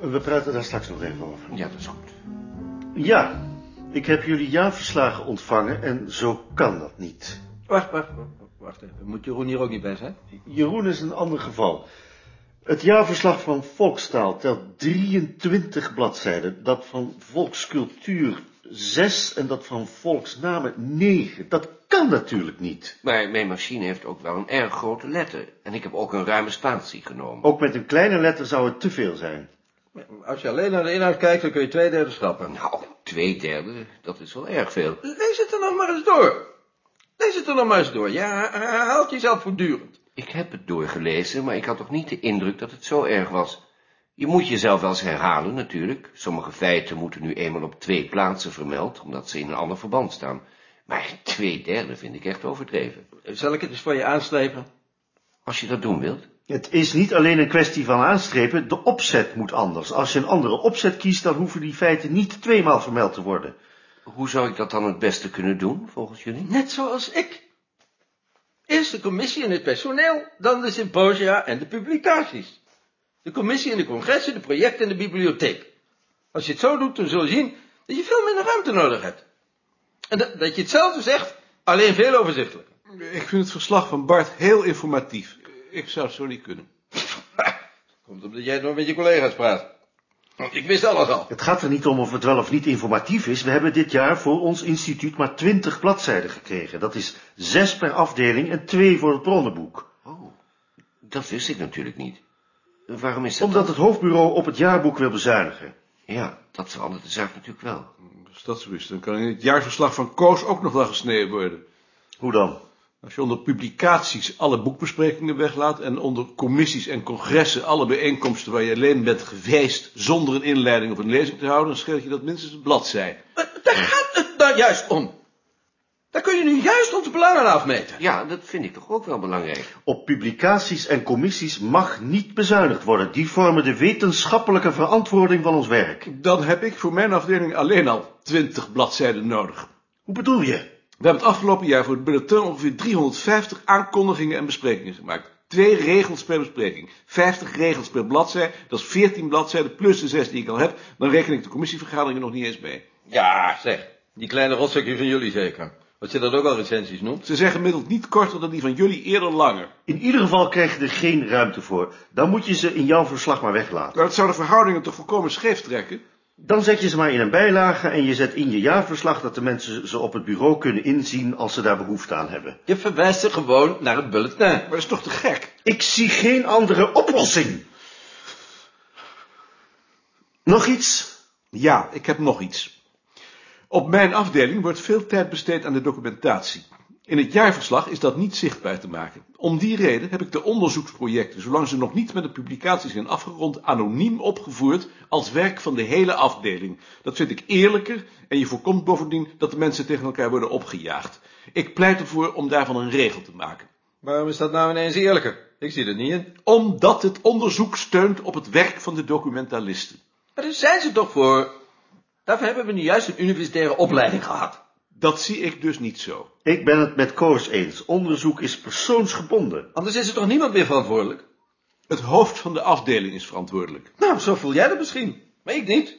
We praten daar straks nog even over. Ja, dat is goed. Ja, ik heb jullie jaarverslagen ontvangen en zo kan dat niet. Wacht, wacht, wacht, wacht even. Moet Jeroen hier ook niet bij zijn? Jeroen is een ander geval. Het jaarverslag van Volkstaal telt 23 bladzijden, dat van Volkscultuur 6 en dat van Volksnamen 9. Dat kan natuurlijk niet. Maar mijn machine heeft ook wel een erg grote letter. En ik heb ook een ruime spatie genomen. Ook met een kleine letter zou het te veel zijn. Als je alleen naar de inhoud kijkt, dan kun je twee derde schrappen. Nou, twee derde, dat is wel erg veel. Lees het er nog maar eens door. Lees het er nog maar eens door. Ja, herhaalt jezelf voortdurend. Ik heb het doorgelezen, maar ik had toch niet de indruk dat het zo erg was. Je moet jezelf wel eens herhalen, natuurlijk. Sommige feiten moeten nu eenmaal op twee plaatsen vermeld, omdat ze in een ander verband staan. Maar twee derde vind ik echt overdreven. Zal ik het eens voor je aanslepen? Als je dat doen wilt. Het is niet alleen een kwestie van aanstrepen, de opzet moet anders. Als je een andere opzet kiest, dan hoeven die feiten niet tweemaal vermeld te worden. Hoe zou ik dat dan het beste kunnen doen, volgens jullie? Net zoals ik. Eerst de commissie en het personeel, dan de symposia en de publicaties. De commissie en de congressen, de projecten en de bibliotheek. Als je het zo doet, dan zul je zien dat je veel minder ruimte nodig hebt. En dat, dat je hetzelfde zegt, alleen veel overzichtelijker. Ik vind het verslag van Bart heel informatief. Ik zou het zo niet kunnen. Komt omdat jij nog met je collega's praat. Want ik wist alles al. Het gaat er niet om of het wel of niet informatief is. We hebben dit jaar voor ons instituut maar 20 bladzijden gekregen. Dat is zes per afdeling en twee voor het bronnenboek. Oh, dat wist ik natuurlijk niet. Waarom is dat Omdat dan? het hoofdbureau op het jaarboek wil bezuinigen. Ja, dat verandert de zaak natuurlijk wel. Als dat zo is, dan kan in het jaarverslag van Koos ook nog wel gesneden worden. Hoe dan? Als je onder publicaties alle boekbesprekingen weglaat en onder commissies en congressen alle bijeenkomsten waar je alleen bent geweest zonder een inleiding of een lezing te houden, dan scheelt je dat minstens een bladzij. Maar daar gaat het nou juist om. Daar kun je nu juist onze belangen afmeten. Ja, dat vind ik toch ook wel belangrijk. Op publicaties en commissies mag niet bezuinigd worden. Die vormen de wetenschappelijke verantwoording van ons werk. Dan heb ik voor mijn afdeling alleen al 20 bladzijden nodig. Hoe bedoel je? We hebben het afgelopen jaar voor het bulletin ongeveer 350 aankondigingen en besprekingen gemaakt. Twee regels per bespreking. 50 regels per bladzij, dat is 14 bladzijden plus de 6 die ik al heb. Dan reken ik de commissievergaderingen nog niet eens mee. Ja, zeg. Die kleine rotzakje van jullie zeker. Wat je dat ook al recensies noemt. Ze zijn gemiddeld niet korter dan die van jullie, eerder langer. In ieder geval krijg je er geen ruimte voor. Dan moet je ze in jouw verslag maar weglaten. Maar dat zou de verhoudingen toch volkomen scheef trekken? Dan zet je ze maar in een bijlage en je zet in je jaarverslag dat de mensen ze op het bureau kunnen inzien als ze daar behoefte aan hebben. Je verwijst ze gewoon naar het bulletin. Maar dat is toch te gek? Ik zie geen andere oplossing. Nog iets? Ja, ik heb nog iets. Op mijn afdeling wordt veel tijd besteed aan de documentatie. In het jaarverslag is dat niet zichtbaar te maken. Om die reden heb ik de onderzoeksprojecten, zolang ze nog niet met de publicatie zijn afgerond, anoniem opgevoerd als werk van de hele afdeling. Dat vind ik eerlijker en je voorkomt bovendien dat de mensen tegen elkaar worden opgejaagd. Ik pleit ervoor om daarvan een regel te maken. Waarom is dat nou ineens eerlijker? Ik zie er niet in. Omdat het onderzoek steunt op het werk van de documentalisten. Maar daar zijn ze toch voor. Daarvoor hebben we nu juist een universitaire opleiding gehad. Dat zie ik dus niet zo. Ik ben het met Koos eens. Onderzoek is persoonsgebonden. Anders is er toch niemand meer verantwoordelijk? Het hoofd van de afdeling is verantwoordelijk. Nou, zo voel jij dat misschien. Maar ik niet.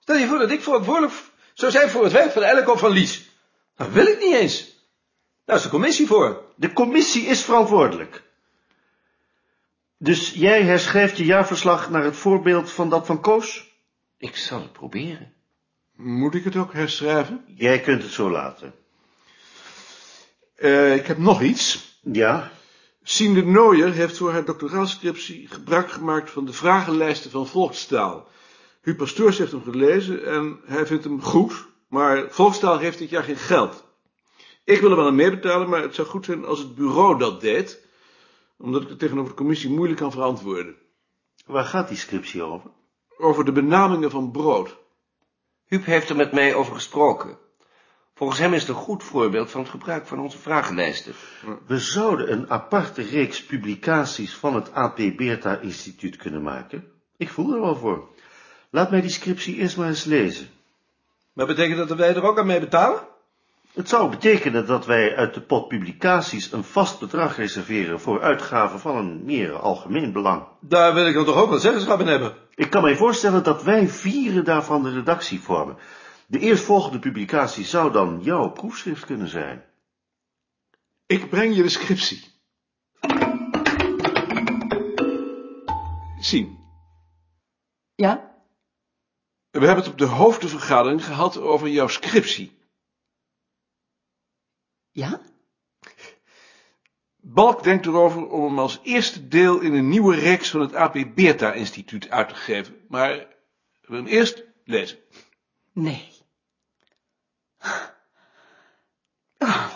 Stel je voor dat ik verantwoordelijk zou zijn voor het werk van Elko van Lies. Dat wil ik niet eens. Daar is de commissie voor. De commissie is verantwoordelijk. Dus jij herschrijft je jaarverslag naar het voorbeeld van dat van Koos? Ik zal het proberen. Moet ik het ook herschrijven? Jij kunt het zo laten. Eh, ik heb nog iets. Ja? Sien de Nooier heeft voor haar doctoraalscriptie gebruik gemaakt van de vragenlijsten van Volkstaal. Huub Pastoors heeft hem gelezen en hij vindt hem goed, maar Volkstaal heeft dit jaar geen geld. Ik wil er wel aan meebetalen, maar het zou goed zijn als het bureau dat deed, omdat ik het tegenover de commissie moeilijk kan verantwoorden. Waar gaat die scriptie over? Over de benamingen van brood. Huub heeft er met mij over gesproken. Volgens hem is het een goed voorbeeld van het gebruik van onze vragenlijsten. We zouden een aparte reeks publicaties van het AP Beerta Instituut kunnen maken. Ik voel er wel voor. Laat mij die scriptie eerst maar eens lezen. Maar betekent dat wij er ook aan mee betalen? Het zou betekenen dat wij uit de pot publicaties een vast bedrag reserveren voor uitgaven van een meer algemeen belang. Daar wil ik dan toch ook wel zeggenschap in hebben. Ik kan mij voorstellen dat wij vieren daarvan de redactie vormen. De eerstvolgende publicatie zou dan jouw proefschrift kunnen zijn. Ik breng je de scriptie. Zien, Ja? we hebben het op de hoofdvergadering gehad over jouw scriptie. Ja? Balk denkt erover om hem als eerste deel in een nieuwe reeks van het AP Beerta Instituut uit te geven. Maar we hem eerst lezen. Nee. Oh,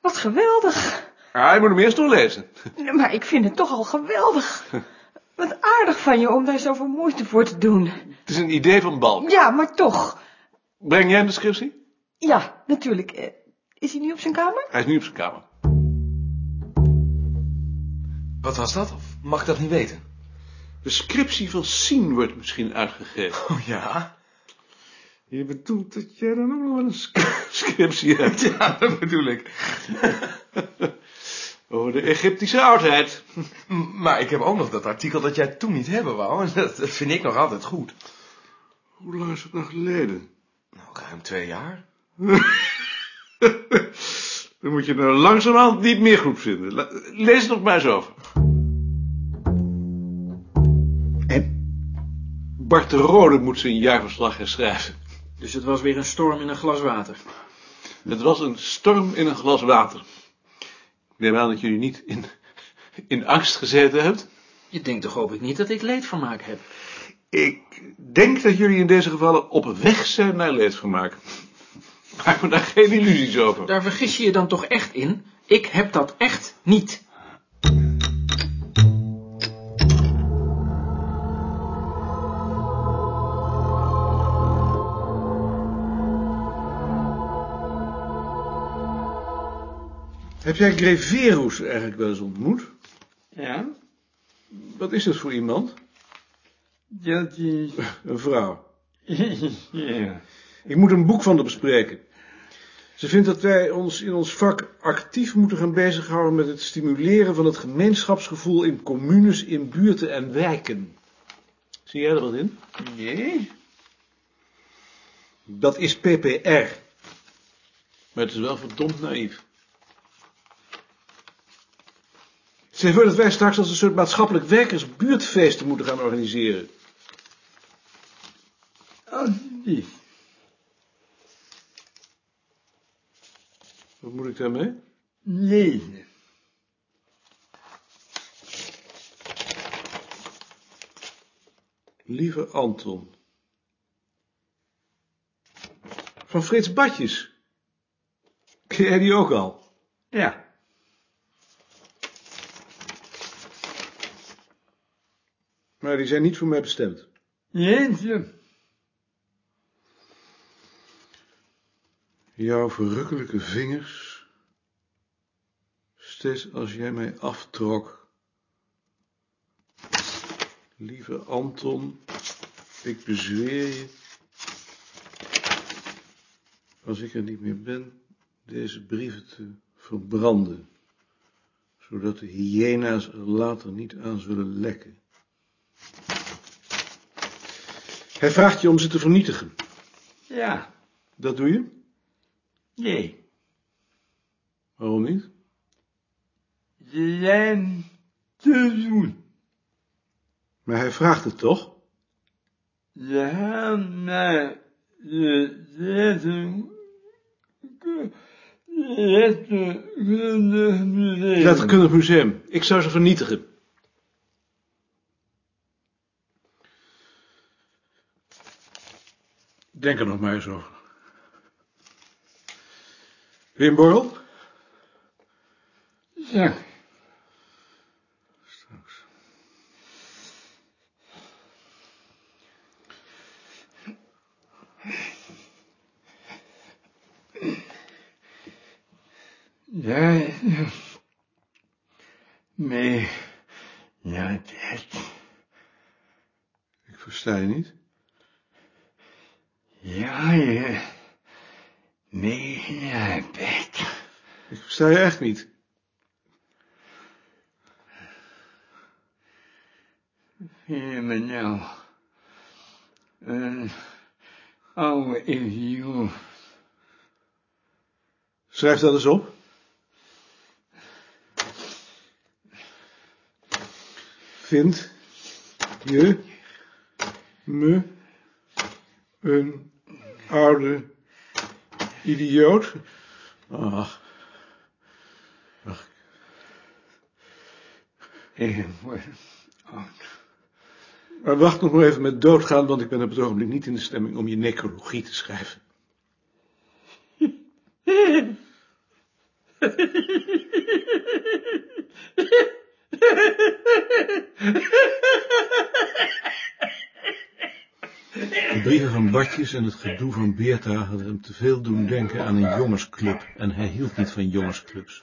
wat geweldig. Ah, je moet hem eerst doorlezen. Maar ik vind het toch al geweldig. Wat aardig van je om daar zoveel moeite voor te doen. Het is een idee van Balk. Ja, maar toch. Breng jij hem de scriptie? Ja, natuurlijk. Is hij nu op zijn kamer? Hij is nu op zijn kamer. Wat was dat? Of mag ik dat niet weten? De scriptie van Sien wordt misschien uitgegeven. Oh ja? Je bedoelt dat jij dan ook nog wel een sc- scriptie hebt. Ja, dat bedoel ik. Over de Egyptische oudheid. Maar ik heb ook nog dat artikel dat jij toen niet hebben wou. En dat, dat vind ik nog altijd goed. Hoe lang is het nou geleden? Nou, ruim twee jaar. Dan moet je nou langzamerhand niet meer goed vinden. Lees het nog maar eens over. En? Bart de Rode moet zijn jaarverslag herschrijven. Dus het was weer een storm in een glas water. Het was een storm in een glas water. Ik neem aan dat jullie niet in, in angst gezeten hebt. Je denkt toch hoop ik niet dat ik leedvermaak heb. Ik denk dat jullie in deze gevallen op weg zijn naar leedvermaak. Maak me daar geen illusies over. Daar vergis je je dan toch echt in? Ik heb dat echt niet. Heb jij Greverus eigenlijk wel eens ontmoet? Ja, Wat is dat voor iemand? dat is... Een vrouw. ja. Ik moet een boek van haar bespreken. Ze vindt dat wij ons in ons vak actief moeten gaan bezighouden met het stimuleren van het gemeenschapsgevoel in communes, in buurten en wijken. Zie jij er wat in? Nee? Dat is PPR. Maar het is wel verdomd naïef. Je voor dat wij straks als een soort maatschappelijk werkers buurtfeesten moeten gaan organiseren. Alsjeblieft. Wat moet ik daarmee? Lezen. Lieve Anton. Van Frits Badjes. Ken jij die ook al? Ja. Maar die zijn niet voor mij bestemd. Jeetje. Jouw verrukkelijke vingers. Steeds als jij mij aftrok. Lieve Anton, ik bezweer je. Als ik er niet meer ben, deze brieven te verbranden. Zodat de hyena's er later niet aan zullen lekken. Hij vraagt je om ze te vernietigen. Ja. Dat doe je? Nee. Waarom niet? Ze zijn te zoet. Maar hij vraagt het toch? Ze gaan naar de. Letterkundig museum. Letterkundig museum. Ik zou ze vernietigen. Denk er nog maar eens over. Wim Borrel? Ja. Straks. Ja. Nee. Ja, het. Ik versta je niet. Ja, ja. negen jaar bed. Ik versta je echt niet. Nou een oude idioot? Schrijf dat eens op. Vind je me een oude idioot? Ach. Maar wacht nog maar even met doodgaan, want ik ben op het ogenblik niet in de stemming om je necrologie te schrijven. De brieven van Bartjes en het gedoe van Beerta hadden hem te veel doen denken aan een jongensclub en hij hield niet van jongensclubs.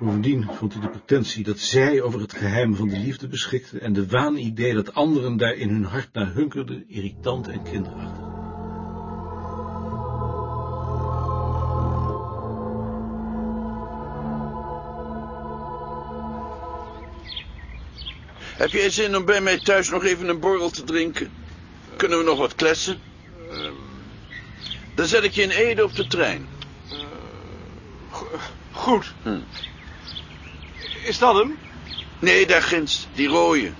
Bovendien vond hij de pretentie dat zij over het geheim van de liefde beschikte en de waanidee dat anderen daar in hun hart naar hunkerden irritant en kinderachtig. Heb jij zin om bij mij thuis nog even een borrel te drinken? Kunnen we nog wat kletsen? Dan zet ik je in Ede op de trein. Goed. Hm. Is dat hem? Nee, daar ginds, die rode.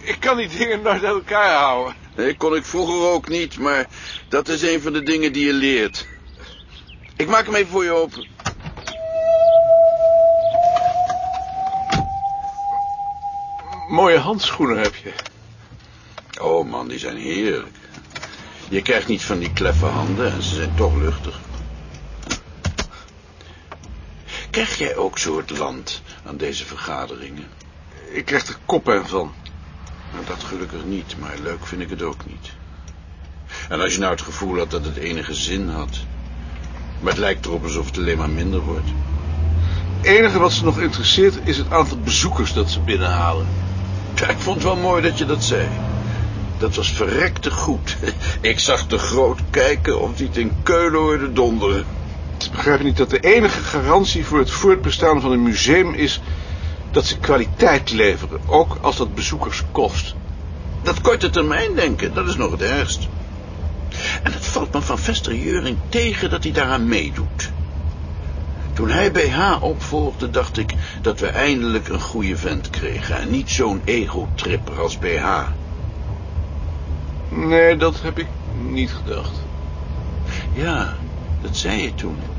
Ik kan die dingen nooit uit elkaar houden. Nee, kon ik vroeger ook niet, maar dat is een van de dingen die je leert. Ik maak hem even voor je open. Mooie handschoenen heb je. Oh man, die zijn heerlijk. Je krijgt niet van die kleffe handen en ze zijn toch luchtig. Krijg jij ook zo het land aan deze vergaderingen? Ik krijg er koppijn van. Nou, dat gelukkig niet, maar leuk vind ik het ook niet. En als je nou het gevoel had dat het enige zin had... maar het lijkt erop alsof het alleen maar minder wordt. Het enige wat ze nog interesseert is het aantal bezoekers dat ze binnenhalen. Ja, ik vond het wel mooi dat je dat zei. Dat was verrekte goed. Ik zag te groot kijken of niet in Keulen hoorde donderen. Ze begrijpen niet dat de enige garantie voor het voortbestaan van een museum is dat ze kwaliteit leveren, ook als dat bezoekers kost. Dat korte termijn denken, dat is nog het ergst. En het valt me van Vester Jeuring tegen dat hij daaraan meedoet. Toen hij BH opvolgde, dacht ik dat we eindelijk een goede vent kregen. En niet zo'n ego-tripper als BH. Nee, dat heb ik niet gedacht. Ja, dat zei je toen.